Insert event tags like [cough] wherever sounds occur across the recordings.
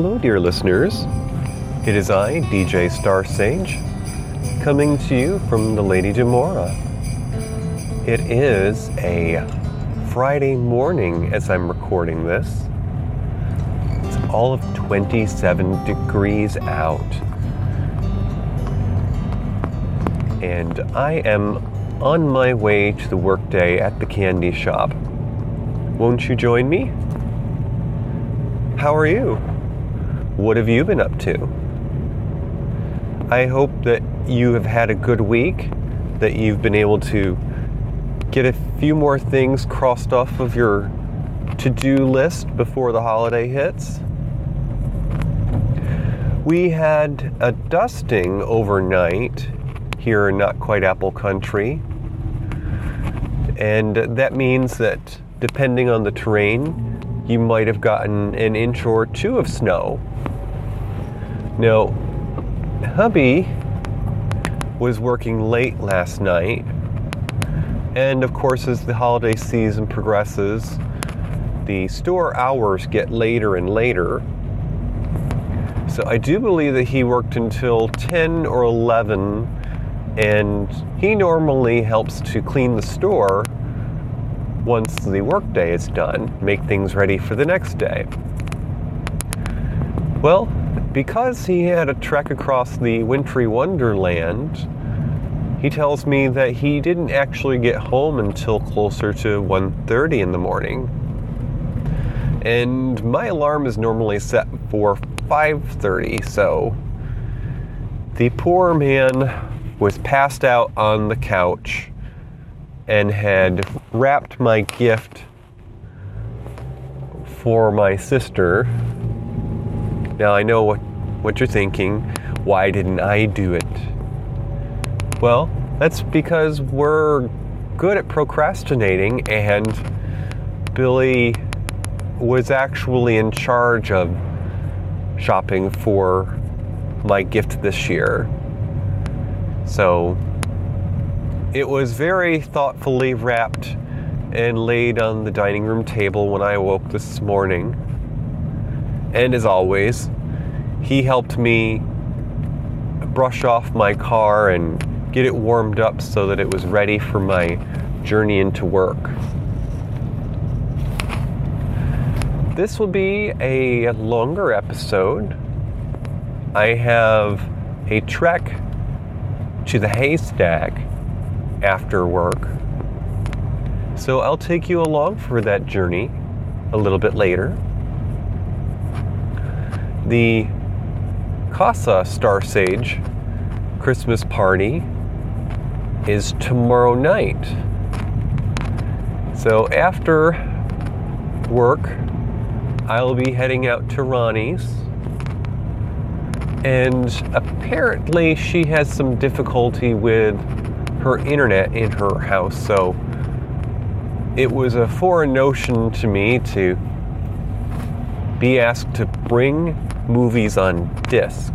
Hello, dear listeners. It is I, DJ Star Sage, coming to you from the Lady Demora. It is a Friday morning as I'm recording this. It's all of 27 degrees out. And I am on my way to the workday at the candy shop. Won't you join me? How are you? What have you been up to? I hope that you have had a good week, that you've been able to get a few more things crossed off of your to do list before the holiday hits. We had a dusting overnight here in Not Quite Apple Country, and that means that depending on the terrain, you might have gotten an inch or two of snow. Mm-hmm. Now, hubby was working late last night, and of course, as the holiday season progresses, the store hours get later and later. So I do believe that he worked until 10 or 11, and he normally helps to clean the store once the workday is done, make things ready for the next day. Well, because he had a trek across the wintry wonderland, he tells me that he didn't actually get home until closer to 1:30 in the morning. And my alarm is normally set for 5:30, so the poor man was passed out on the couch and had wrapped my gift for my sister. Now I know what, what you're thinking. Why didn't I do it? Well, that's because we're good at procrastinating, and Billy was actually in charge of shopping for my gift this year. So it was very thoughtfully wrapped and laid on the dining room table when I woke this morning. And as always, he helped me brush off my car and get it warmed up so that it was ready for my journey into work. This will be a longer episode. I have a trek to the haystack after work. So I'll take you along for that journey a little bit later. The Casa Star Sage Christmas party is tomorrow night. So after work, I'll be heading out to Ronnie's. And apparently, she has some difficulty with her internet in her house, so it was a foreign notion to me to be asked to bring movies on disc.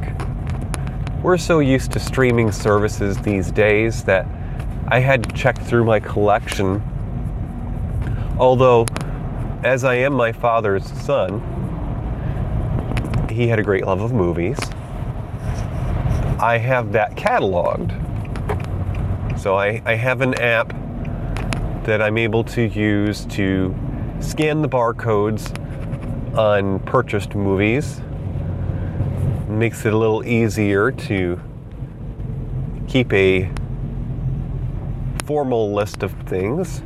We're so used to streaming services these days that I had to check through my collection. Although, as I am my father's son, he had a great love of movies. I have that cataloged. So I, I have an app that I'm able to use to scan the barcodes on purchased movies. Makes it a little easier to keep a formal list of things.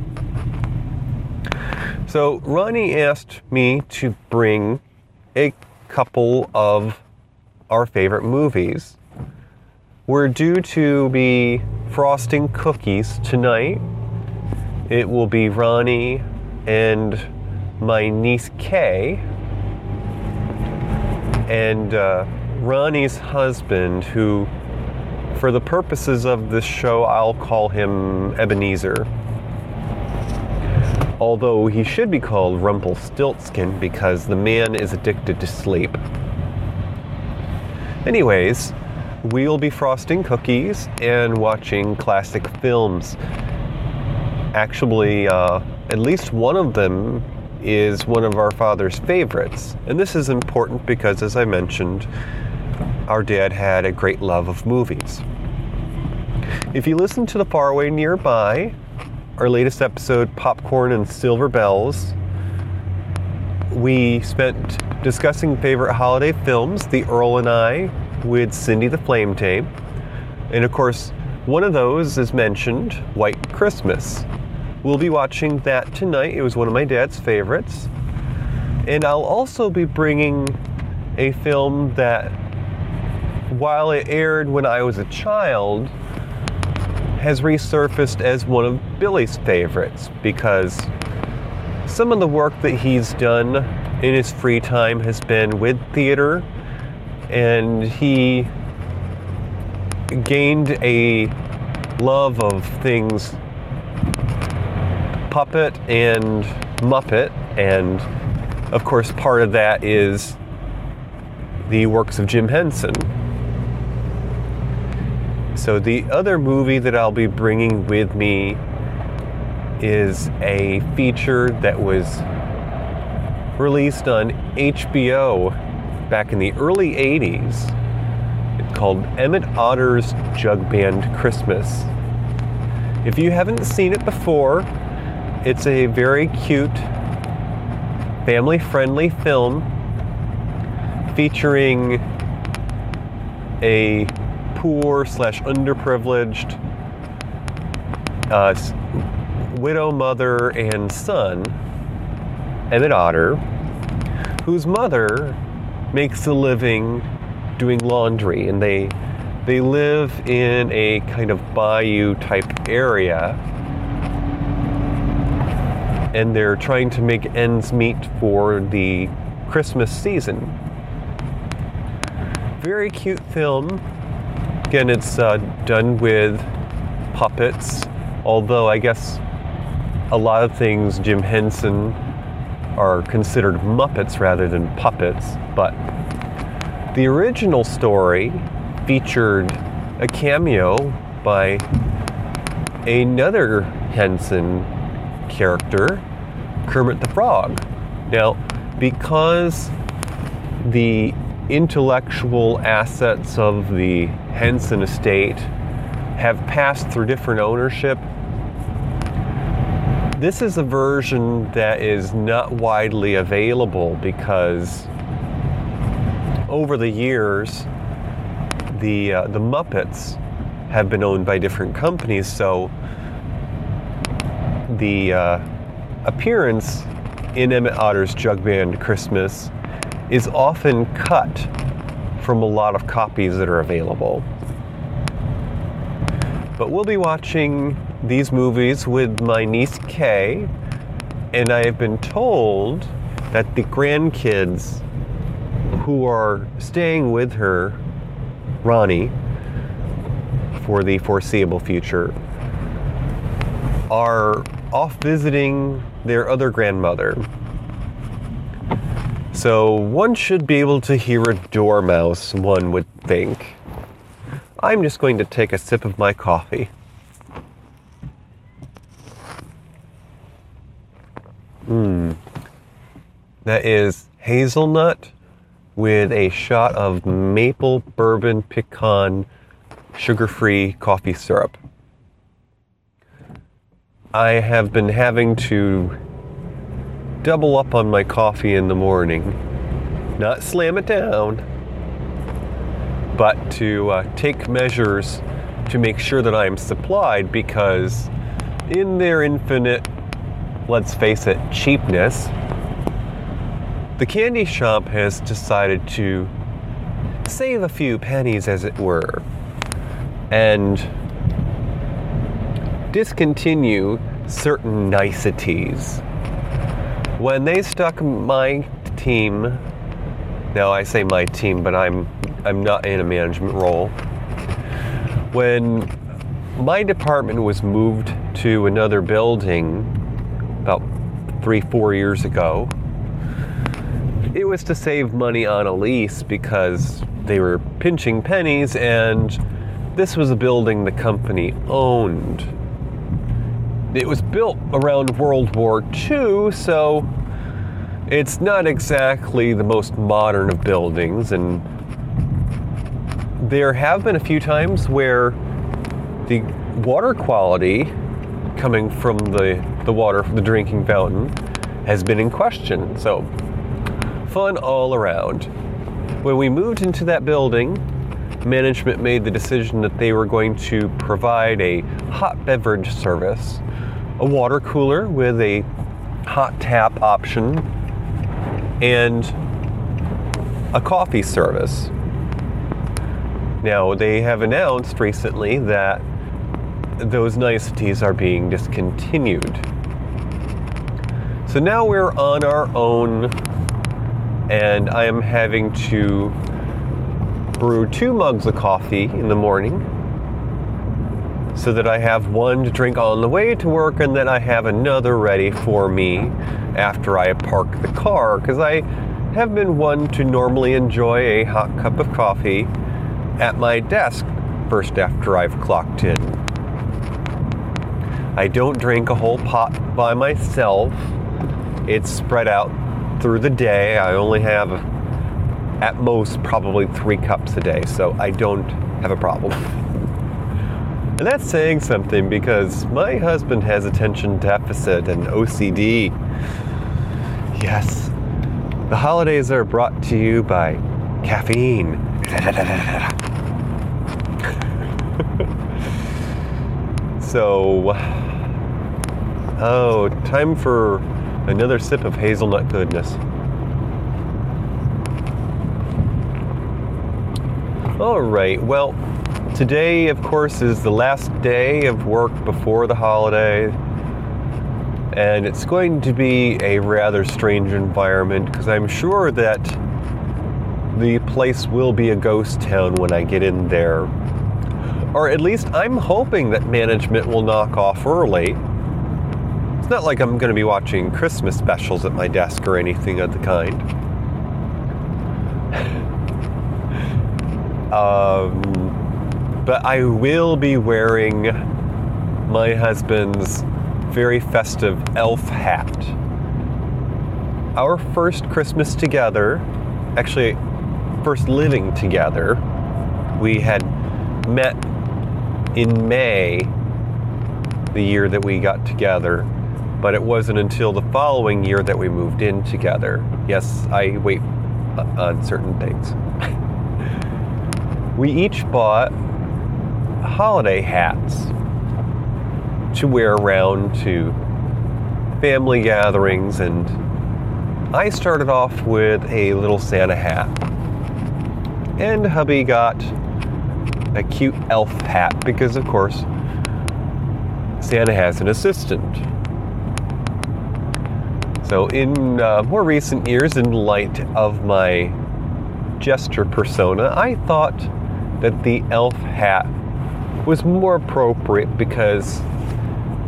So Ronnie asked me to bring a couple of our favorite movies. We're due to be frosting cookies tonight. It will be Ronnie and my niece Kay and uh, Ronnie's husband, who, for the purposes of this show, I'll call him Ebenezer. Although he should be called Rumpelstiltskin because the man is addicted to sleep. Anyways, we'll be frosting cookies and watching classic films. Actually, uh, at least one of them is one of our father's favorites. And this is important because, as I mentioned, our dad had a great love of movies. If you listen to the Faraway Nearby, our latest episode, Popcorn and Silver Bells, we spent discussing favorite holiday films, The Earl and I, with Cindy the Flame Tape. And of course, one of those is mentioned, White Christmas. We'll be watching that tonight. It was one of my dad's favorites. And I'll also be bringing a film that, while it aired when I was a child, has resurfaced as one of Billy's favorites because some of the work that he's done in his free time has been with theater, and he gained a love of things puppet and Muppet, and of course, part of that is the works of Jim Henson. So, the other movie that I'll be bringing with me is a feature that was released on HBO back in the early 80s called Emmett Otter's Jug Band Christmas. If you haven't seen it before, it's a very cute, family friendly film featuring a poor slash underprivileged uh, widow mother and son, Emmett Otter, whose mother makes a living doing laundry, and they they live in a kind of bayou type area, and they're trying to make ends meet for the Christmas season. Very cute film. Again, it's uh, done with puppets, although I guess a lot of things Jim Henson are considered Muppets rather than puppets, but the original story featured a cameo by another Henson character, Kermit the Frog. Now, because the intellectual assets of the Henson estate have passed through different ownership, this is a version that is not widely available because over the years, the uh, the Muppets have been owned by different companies, so the uh, appearance in Emmett Otter's Jug Band Christmas is often cut from a lot of copies that are available. But we'll be watching these movies with my niece Kay, and I have been told that the grandkids who are staying with her, Ronnie, for the foreseeable future, are off visiting their other grandmother. So one should be able to hear a dormouse, one would think. I'm just going to take a sip of my coffee. Mmm. That is hazelnut with a shot of maple bourbon pecan sugar free coffee syrup. I have been having to double up on my coffee in the morning, not slam it down, but to uh, take measures to make sure that I am supplied because, in their infinite, let's face it, cheapness, the candy shop has decided to save a few pennies, as it were, and discontinue certain niceties. When they stuck my team, now I say my team, but I'm I'm not in a management role. When my department was moved to another building about three, four years ago, it was to save money on a lease because they were pinching pennies and this was a building the company owned. It was built around World War II, so It's not exactly the most modern of buildings, and there have been a few times where the water quality coming from the, the water from the drinking fountain has been in question. So, fun all around. When we moved into that building, management made the decision that they were going to provide a hot beverage service, a water cooler with a hot tap option, and a coffee service. Now, they have announced recently that those niceties are being discontinued. So now we're on our own, and I am having to brew two mugs of coffee in the morning so that I have one to drink on the way to work and then I have another ready for me after I park the car because I have been one to normally enjoy a hot cup of coffee at my desk first after I've clocked in. I don't drink a whole pot by myself. It's spread out through the day. I only have at most probably three cups a day, so I don't have a problem. and that's saying something because my husband has attention deficit and OCD. Yes, the holidays are brought to you by caffeine. [laughs] so, oh, time for another sip of hazelnut goodness. All right, well, today, of course, is the last day of work before the holiday. And it's going to be a rather strange environment because I'm sure that the place will be a ghost town when I get in there. Or at least I'm hoping that management will knock off early. It's not like I'm going to be watching Christmas specials at my desk or anything of the kind. Um, but I will be wearing my husband's very festive elf hat. Our first Christmas together, actually, first living together, we had met in May, the year that we got together, but it wasn't until the following year that we moved in together. Yes, I wait on certain things. We each bought holiday hats to wear around to family gatherings and I started off with a little Santa hat. And hubby got a cute elf hat because, of course, Santa has an assistant. So, in uh, more recent years, in light of my jester persona, I thought that the elf hat was more appropriate because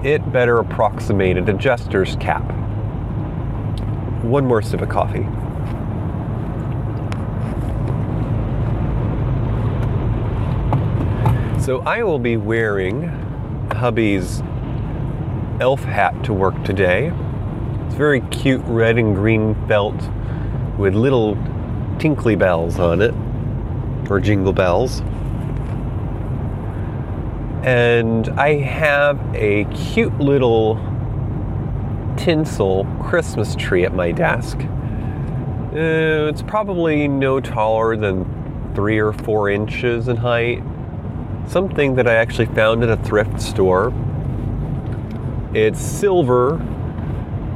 it better approximated a jester's cap. One more sip of coffee. So I will be wearing hubby's elf hat to work today. It's very cute red and green felt with little tinkly bells on it or jingle bells. And I have a cute little tinsel Christmas tree at my desk. Uh, it's probably no taller than three or four inches in height. Something that I actually found at a thrift store. It's silver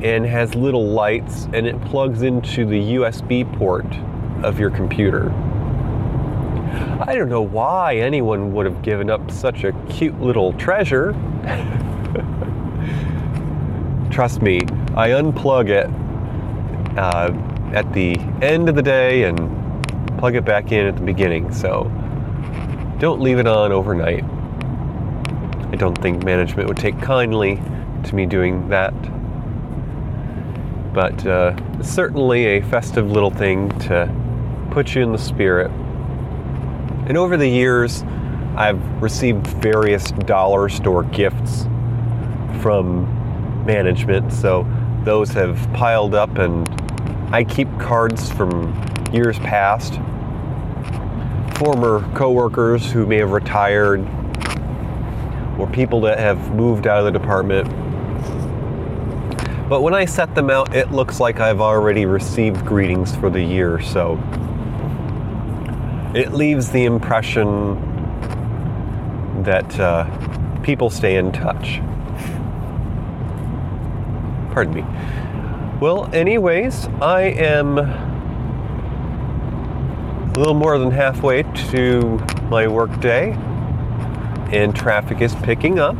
and has little lights, and it plugs into the USB port of your computer. I don't know why anyone would have given up such a cute little treasure. [laughs] Trust me, I unplug it uh, at the end of the day and plug it back in at the beginning, so don't leave it on overnight. I don't think management would take kindly to me doing that. But uh, certainly a festive little thing to put you in the spirit and over the years, I've received various dollar store gifts from management, so those have piled up and I keep cards from years past, former coworkers who may have retired, or people that have moved out of the department. But when I set them out, it looks like I've already received greetings for the year, so it leaves the impression that uh, people stay in touch. Pardon me. Well, anyways, I am a little more than halfway to my work day, and traffic is picking up.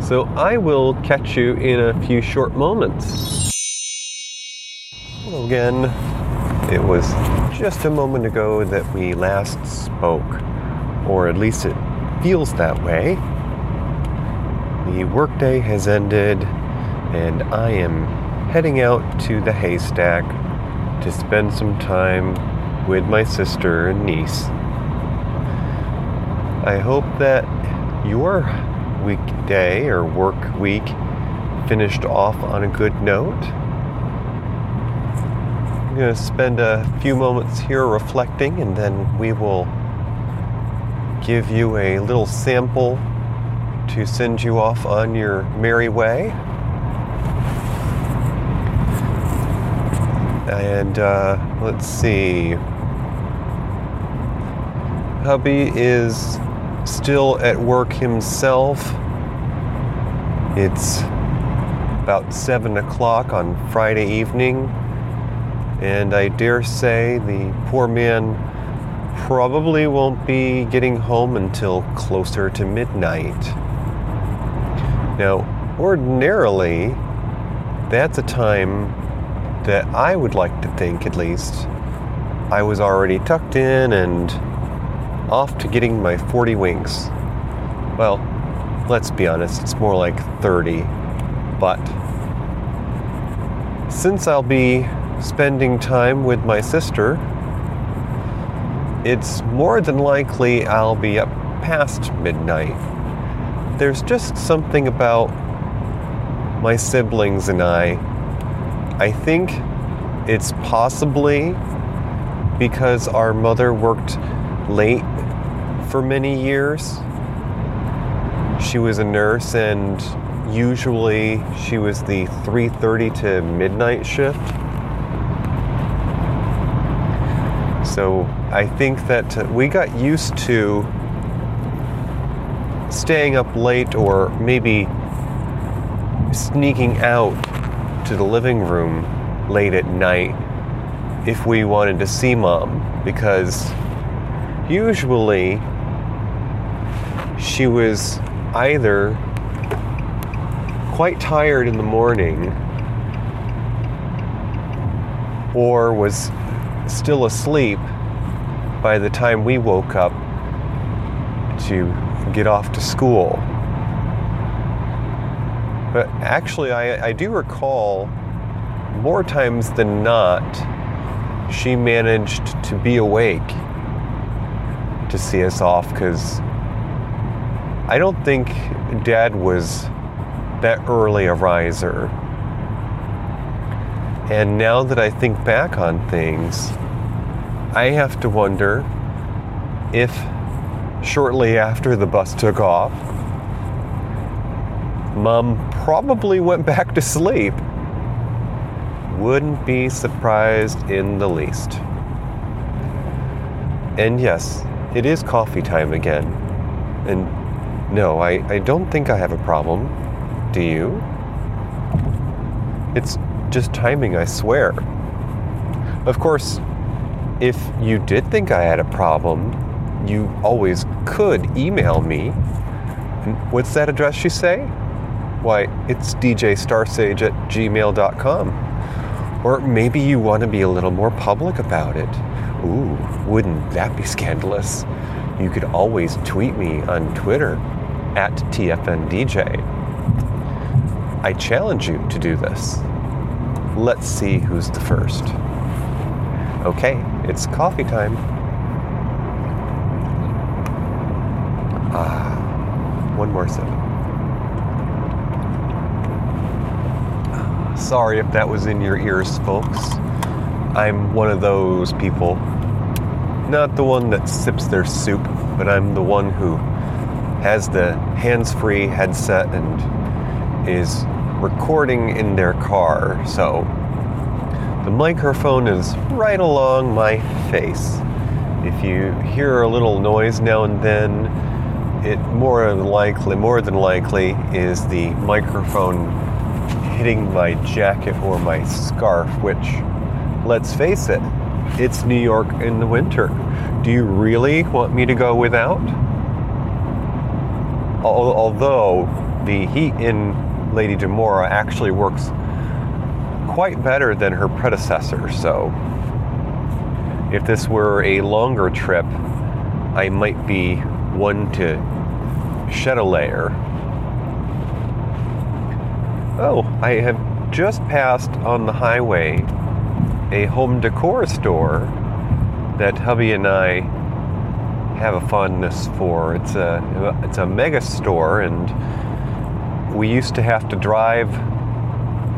So I will catch you in a few short moments. Hello again. It was just a moment ago that we last spoke, or at least it feels that way. The workday has ended, and I am heading out to the haystack to spend some time with my sister and niece. I hope that your weekday or work week finished off on a good note. I'm going to spend a few moments here reflecting and then we will give you a little sample to send you off on your merry way. And uh, let's see. Hubby is still at work himself. It's about 7 o'clock on Friday evening, and I dare say the poor man probably won't be getting home until closer to midnight. Now, ordinarily, that's a time that I would like to think, at least, I was already tucked in and off to getting my 40 winks. Well, let's be honest, it's more like 30. But since I'll be spending time with my sister, it's more than likely I'll be up past midnight. There's just something about my siblings and I. I think it's possibly because our mother worked late for many years. She was a nurse and usually she was the 3:30 to midnight shift. So, I think that uh, we got used to staying up late or maybe sneaking out to the living room late at night if we wanted to see mom because usually she was either quite tired in the morning or was still asleep by the time we woke up to get off to school. But actually, I, I do recall more times than not, she managed to be awake to see us off because I don't think dad was that early a riser. And now that I think back on things, I have to wonder if shortly after the bus took off, mom probably went back to sleep. Wouldn't be surprised in the least. And yes, it is coffee time again. And no, I, I don't think I have a problem. Do you? It's just timing, I swear. Of course, if you did think I had a problem, you always could email me. And what's that address you say? Why, it's djstarsage at gmail.com. Or maybe you want to be a little more public about it. Ooh, wouldn't that be scandalous? You could always tweet me on Twitter at TFNDJ. I challenge you to do this. Let's see who's the first. Okay, it's coffee time. Ah, one more sip. Ah, Sorry if that was in your ears, folks. I'm one of those people. Not the one that sips their soup, but I'm the one who has the hands free headset and is recording in their car. So the microphone is right along my face. If you hear a little noise now and then, it more than likely, more than likely, is the microphone hitting my jacket or my scarf. Which, let's face it, it's New York in the winter. Do you really want me to go without? Although the heat in Lady Demora actually works quite better than her predecessor, so if this were a longer trip, I might be one to shed a layer. Oh, I have just passed on the highway a home decor store that hubby and I have a fondness for. It's a it's a mega store and we used to have to drive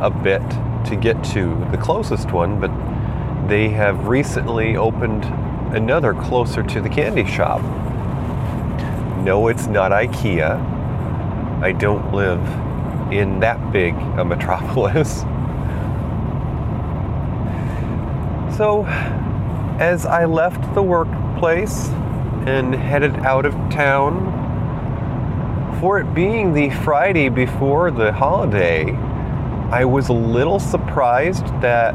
a bit to get to the closest one, but they have recently opened another closer to the candy shop. No, it's not IKEA. I don't live in that big a metropolis. [laughs] So, as I left the workplace and headed out of town, for it being the Friday before the holiday, I was a little surprised that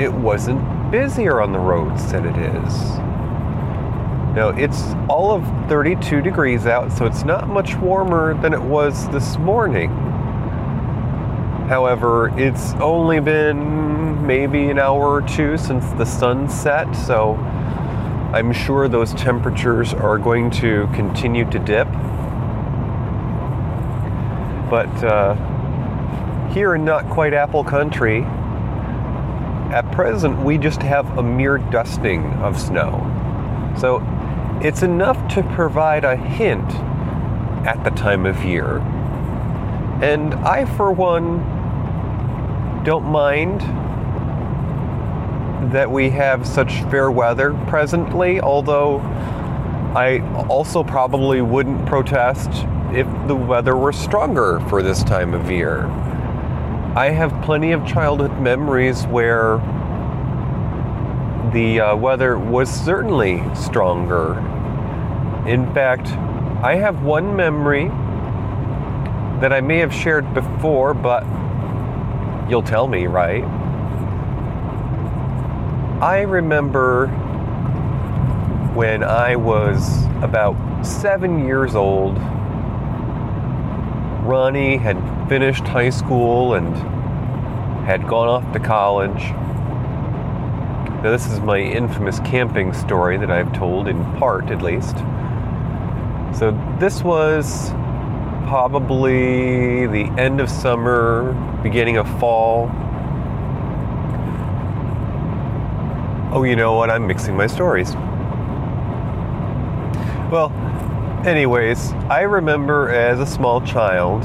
it wasn't busier on the roads than it is. Now, it's all of 32 degrees out, so it's not much warmer than it was this morning. However, it's only been maybe an hour or two since the sun set, so I'm sure those temperatures are going to continue to dip. But uh, here in not quite Apple Country, at present we just have a mere dusting of snow. So it's enough to provide a hint at the time of year. And I, for one, don't mind that we have such fair weather presently, although I also probably wouldn't protest if the weather were stronger for this time of year. I have plenty of childhood memories where the uh, weather was certainly stronger. In fact, I have one memory that I may have shared before, but you'll tell me, right? I remember when I was about seven years old, Ronnie had finished high school and had gone off to college. Now, this is my infamous camping story that I've told, in part at least. So, this was probably the end of summer, beginning of fall. Oh, you know what? I'm mixing my stories. Well, anyways, I remember as a small child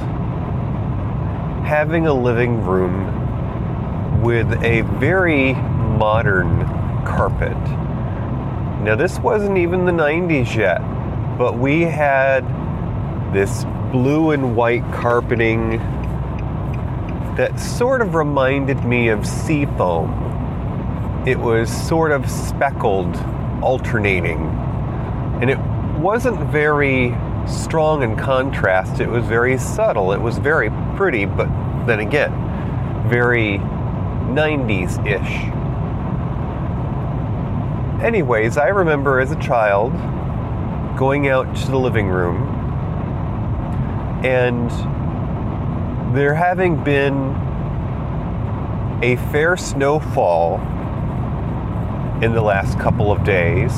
having a living room with a very modern carpet. Now, this wasn't even the 90s yet, but we had this blue and white carpeting that sort of reminded me of seafoam. It was sort of speckled, alternating, and it wasn't very strong in contrast. It was very subtle. It was very pretty, but then again, very 90s ish. Anyways, I remember as a child going out to the living room and there having been a fair snowfall in the last couple of days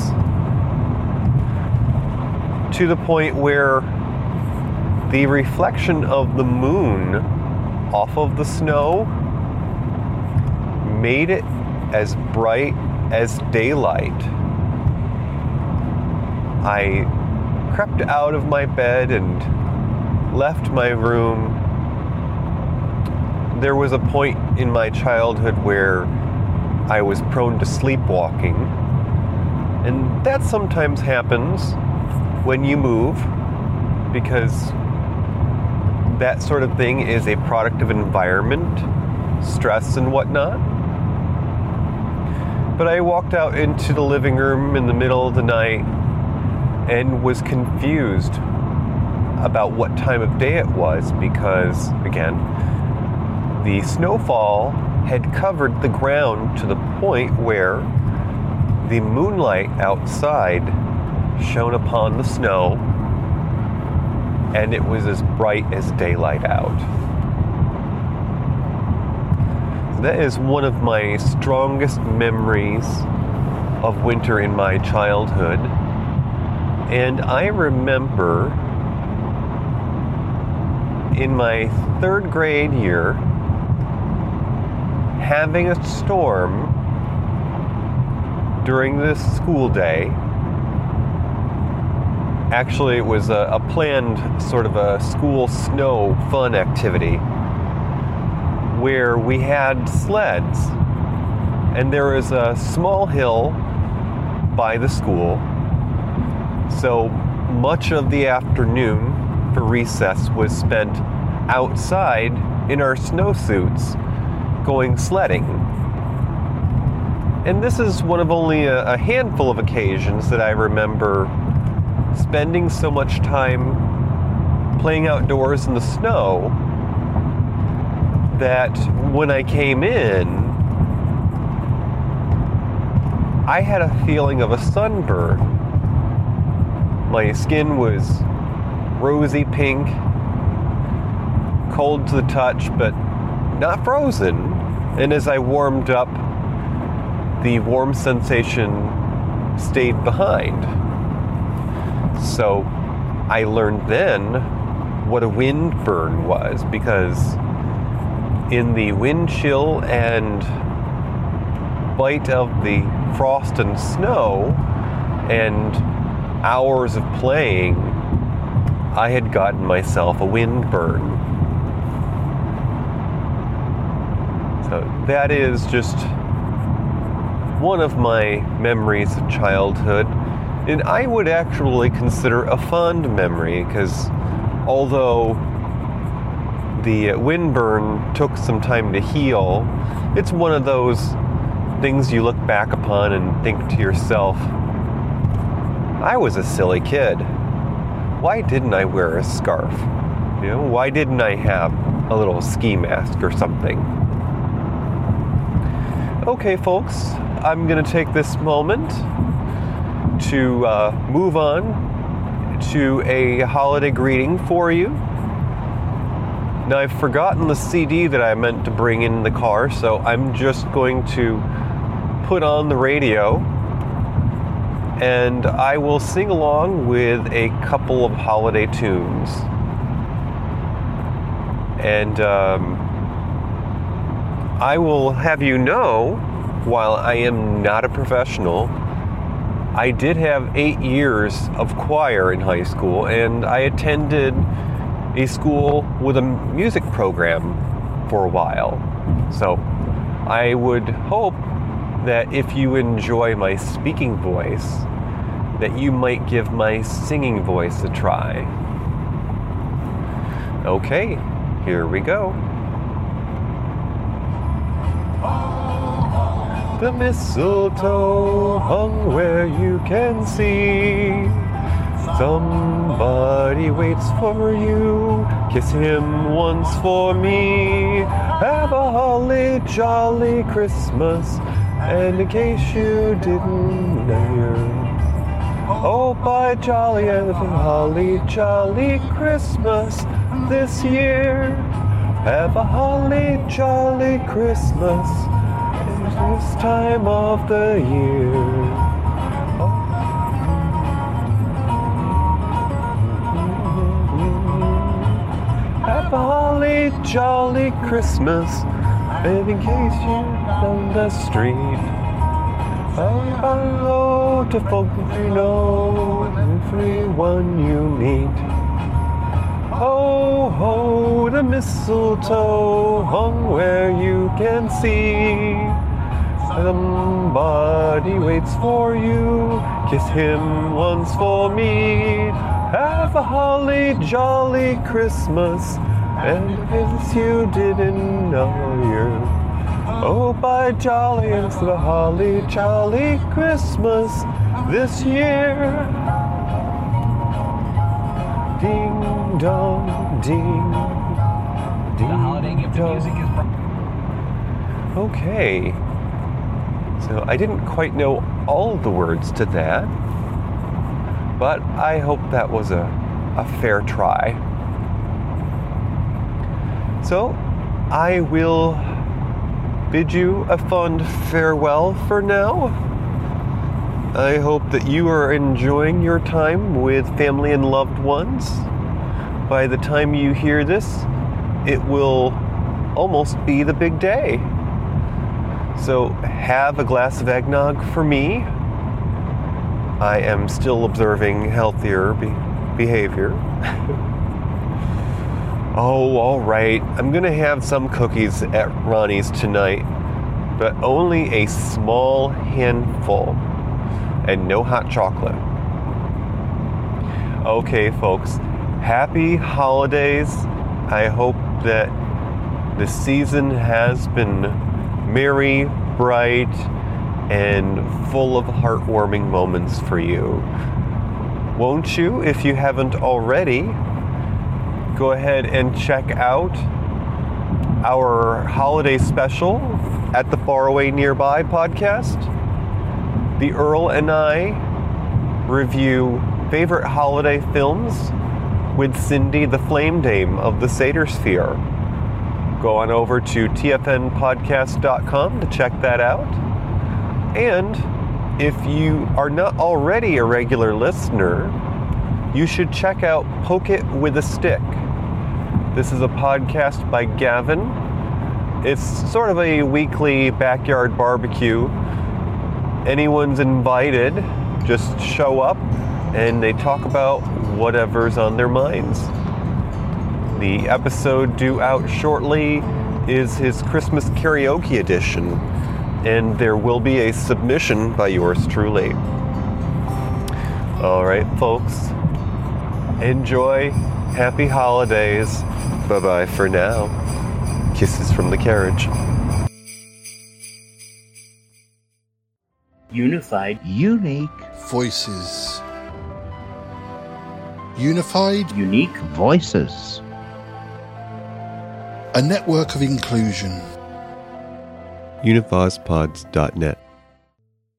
to the point where the reflection of the moon off of the snow made it as bright as daylight. I crept out of my bed and left my room there was a point in my childhood where I was prone to sleepwalking. And that sometimes happens when you move because that sort of thing is a product of environment, stress, and whatnot. But I walked out into the living room in the middle of the night and was confused about what time of day it was because, again, the snowfall had covered the ground to the point where the moonlight outside shone upon the snow and it was as bright as daylight out. That is one of my strongest memories of winter in my childhood. And I remember in my third grade year having a storm during this school day Actually, it was a, a planned sort of a school snow fun activity where we had sleds, and there was a small hill by the school. So much of the afternoon for recess was spent outside in our snowsuits going sledding. And this is one of only a, a handful of occasions that I remember spending so much time playing outdoors in the snow that when I came in, I had a feeling of a sunburn. My skin was rosy pink, cold to the touch, but not frozen. And as I warmed up, the warm sensation stayed behind. So I learned then what a wind burn was because in the wind chill and bite of the frost and snow and hours of playing, I had gotten myself a wind burn. So that is just one of my memories of childhood and I would actually consider a fond memory because although the wind burn took some time to heal, it's one of those things you look back upon and think to yourself, I was a silly kid. Why didn't I wear a scarf? You know, why didn't I have a little ski mask or something? Okay, folks, I'm going to take this moment to uh, move on to a holiday greeting for you. Now, I've forgotten the CD that I meant to bring in the car, so I'm just going to put on the radio and I will sing along with a couple of holiday tunes. And um, I will have you know, while I am not a professional, I did have eight years of choir in high school, and I attended a school with a music program for a while. So I would hope that if you enjoy my speaking voice, that you might give my singing voice a try. Okay, here we go. Oh. The mistletoe hung where you can see. Somebody waits for you. Kiss him once for me. Have a holly jolly Christmas. And in case you didn't know, oh, by jolly and holly jolly Christmas this year. Have a holly jolly Christmas this time of the year. Oh. A holly jolly Christmas, and in case you're on the street, hello to folks you know, everyone you meet. Ho, ho, the mistletoe hung where you can see. Somebody waits for you, kiss him once for me. Have a holly jolly Christmas, and if you didn't know you. Oh, by jolly, it's the holly jolly Christmas this year. Ding dong, ding, ding The holiday gift dong. music is brought. Okay. So I didn't quite know all the words to that, but I hope that was a, a fair try. So I will bid you a fond farewell for now. I hope that you are enjoying your time with family and loved ones. By the time you hear this, it will almost be the big day. So have a glass of eggnog for me. I am still observing healthier be- behavior. [laughs] oh, all right. I'm going to have some cookies at Ronnie's tonight, but only a small handful and no hot chocolate. Okay, folks. Happy holidays. I hope that the season has been merry, bright, and full of heartwarming moments for you. Won't you, if you haven't already, go ahead and check out our holiday special at the Faraway Nearby podcast? The Earl and I review favorite holiday films with Cindy, the Flame Dame of the Seder Sphere go on over to tfnpodcast.com to check that out. And if you are not already a regular listener, you should check out Poke It with a Stick. This is a podcast by Gavin. It's sort of a weekly backyard barbecue. Anyone's invited, just show up and they talk about whatever's on their minds. The episode due out shortly is his Christmas karaoke edition, and there will be a submission by yours truly. All right, folks. Enjoy. Happy holidays. Bye bye for now. Kisses from the carriage. Unified, Unique Voices. Unified, unique, voices. A network of inclusion. Unifozpods.net.